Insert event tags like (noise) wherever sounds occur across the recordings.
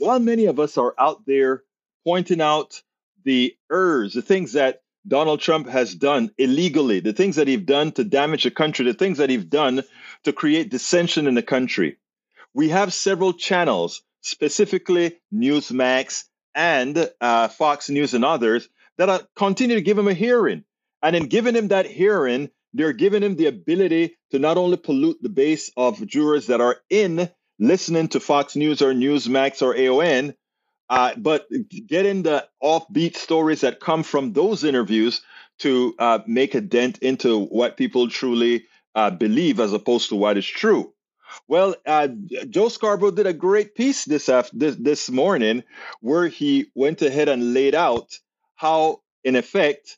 while many of us are out there pointing out the errors, the things that Donald Trump has done illegally, the things that he's done to damage the country, the things that he's done to create dissension in the country. We have several channels, specifically Newsmax and uh, Fox News and others, that are, continue to give him a hearing. And in giving him that hearing, they're giving him the ability to not only pollute the base of jurors that are in listening to Fox News or Newsmax or AON, uh, but getting the offbeat stories that come from those interviews to uh, make a dent into what people truly uh, believe as opposed to what is true. Well, uh, Joe Scarborough did a great piece this, after, this this morning where he went ahead and laid out how, in effect,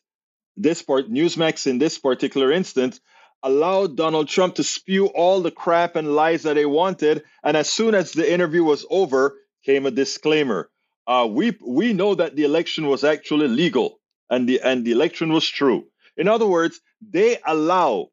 this part Newsmax in this particular instance allowed Donald Trump to spew all the crap and lies that he wanted, and as soon as the interview was over, came a disclaimer uh, we we know that the election was actually legal and the and the election was true. In other words, they allow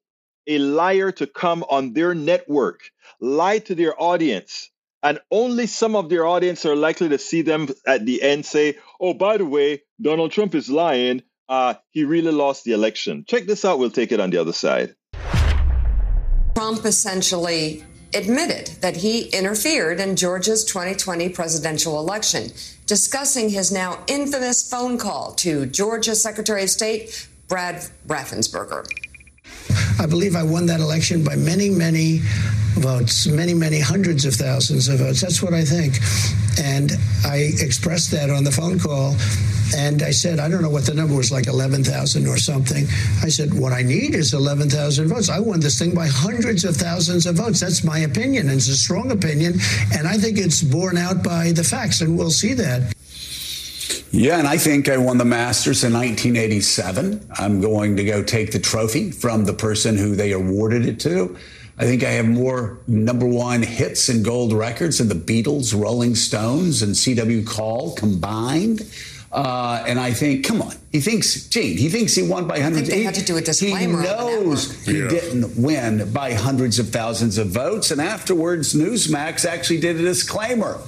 a liar to come on their network, lie to their audience, and only some of their audience are likely to see them at the end say, "Oh, by the way, Donald Trump is lying. Uh, he really lost the election." Check this out. We'll take it on the other side. Trump essentially admitted that he interfered in Georgia's 2020 presidential election, discussing his now infamous phone call to Georgia Secretary of State Brad Raffensperger. I believe I won that election by many, many votes, many, many hundreds of thousands of votes. That's what I think. And I expressed that on the phone call. And I said, I don't know what the number was, like 11,000 or something. I said, what I need is 11,000 votes. I won this thing by hundreds of thousands of votes. That's my opinion. And it's a strong opinion. And I think it's borne out by the facts. And we'll see that. Yeah, and I think I won the Masters in 1987. I'm going to go take the trophy from the person who they awarded it to. I think I have more number one hits and gold records than the Beatles, Rolling Stones, and C.W. McCall combined. Uh, and I think, come on, he thinks, Gene, he thinks he won by hundreds. they had to do a disclaimer. He knows he yeah. didn't win by hundreds of thousands of votes. And afterwards, Newsmax actually did a disclaimer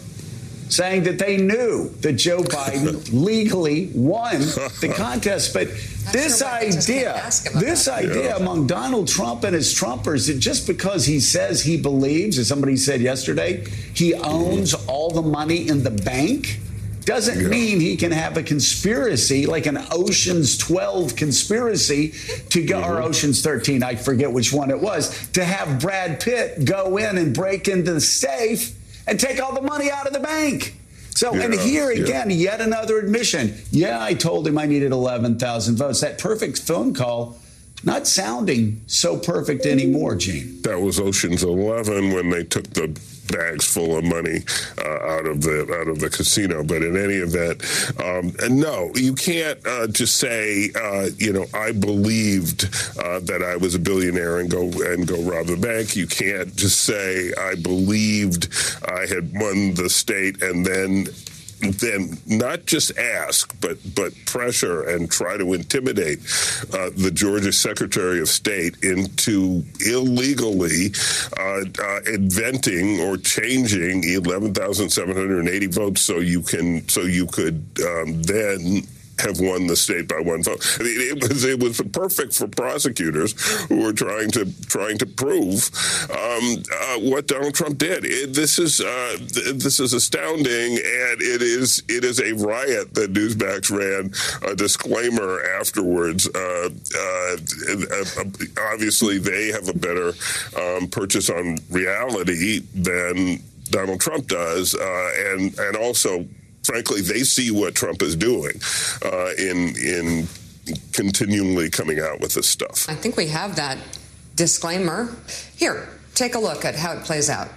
saying that they knew that Joe (laughs) Biden legally won the contest. But (laughs) this idea, this idea yeah. among Donald Trump and his Trumpers, that just because he says he believes, as somebody said yesterday, he owns all the money in the bank doesn't yeah. mean he can have a conspiracy like an Ocean's 12 conspiracy to go, mm-hmm. or Ocean's 13, I forget which one it was, to have Brad Pitt go in and break into the safe and take all the money out of the bank. So, yeah, and here again, yeah. yet another admission. Yeah, I told him I needed 11,000 votes. That perfect phone call, not sounding so perfect anymore, Gene. That was Ocean's 11 when they took the bags full of money uh, out of the out of the casino. But in any event, um, no, you can't uh, just say, uh, you know, I believed uh, that I was a billionaire and go and go rob the bank. You can't just say I believed I had won the state and then then not just ask, but but pressure and try to intimidate uh, the Georgia Secretary of State into illegally uh, uh, inventing or changing 11,780 votes so you can so you could um, then have won the state by one vote. I mean, it was it was perfect for prosecutors who were trying to trying to prove um, uh, what Donald Trump did. It, this is uh, th- this is astounding, and it is it is a riot that Newsmax ran a disclaimer afterwards. Uh, uh, uh obviously, they have a better um, purchase on reality than Donald Trump does, uh, and and also frankly, they see what Trump is doing uh, in in continually coming out with this stuff. I think we have that disclaimer. Here, take a look at how it plays out.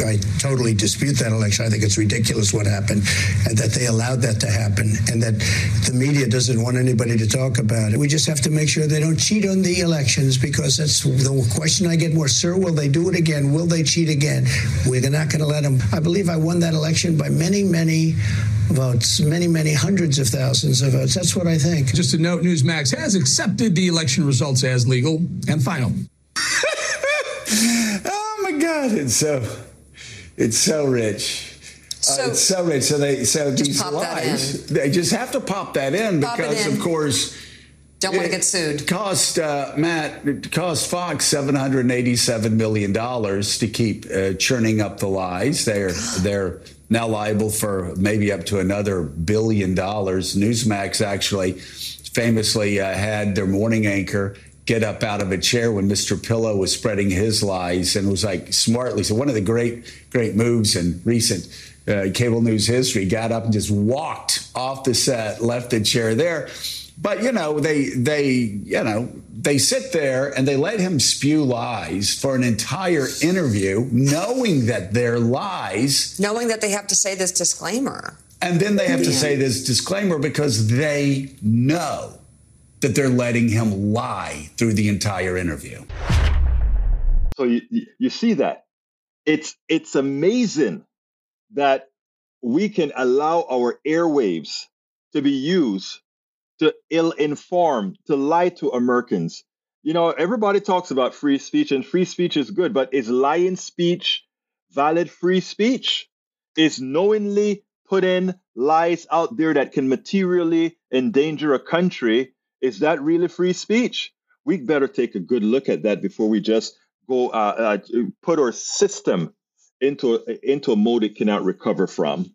I totally dispute that election. I think it's ridiculous what happened and that they allowed that to happen and that the media doesn't want anybody to talk about it. We just have to make sure they don't cheat on the elections because that's the question I get more. Sir, will they do it again? Will they cheat again? We're not going to let them. I believe I won that election by many, many votes, many, many hundreds of thousands of votes. That's what I think. Just a note Newsmax has accepted the election results as legal and final. (laughs) oh my God, it's so. It's so rich. So, uh, so, rich. so they so these lies they just have to pop that in pop because in. of course don't want to get sued. Cost uh, Matt it cost Fox seven hundred eighty-seven million dollars to keep uh, churning up the lies. They're (gasps) they're now liable for maybe up to another billion dollars. Newsmax actually famously uh, had their morning anchor get up out of a chair when Mr. Pillow was spreading his lies and was like smartly. So one of the great great moves in recent uh, cable news history got up and just walked off the set, left the chair there but you know, they they you know they sit there and they let him spew lies for an entire interview, knowing that they're lies, knowing that they have to say this disclaimer, and then they have yeah. to say this disclaimer because they know that they're letting him lie through the entire interview. So you you see that it's it's amazing that we can allow our airwaves to be used to ill inform, to lie to Americans. You know, everybody talks about free speech, and free speech is good, but is lying speech valid free speech? Is knowingly putting lies out there that can materially endanger a country, is that really free speech? We better take a good look at that before we just go uh, uh, put our system into into a mode it cannot recover from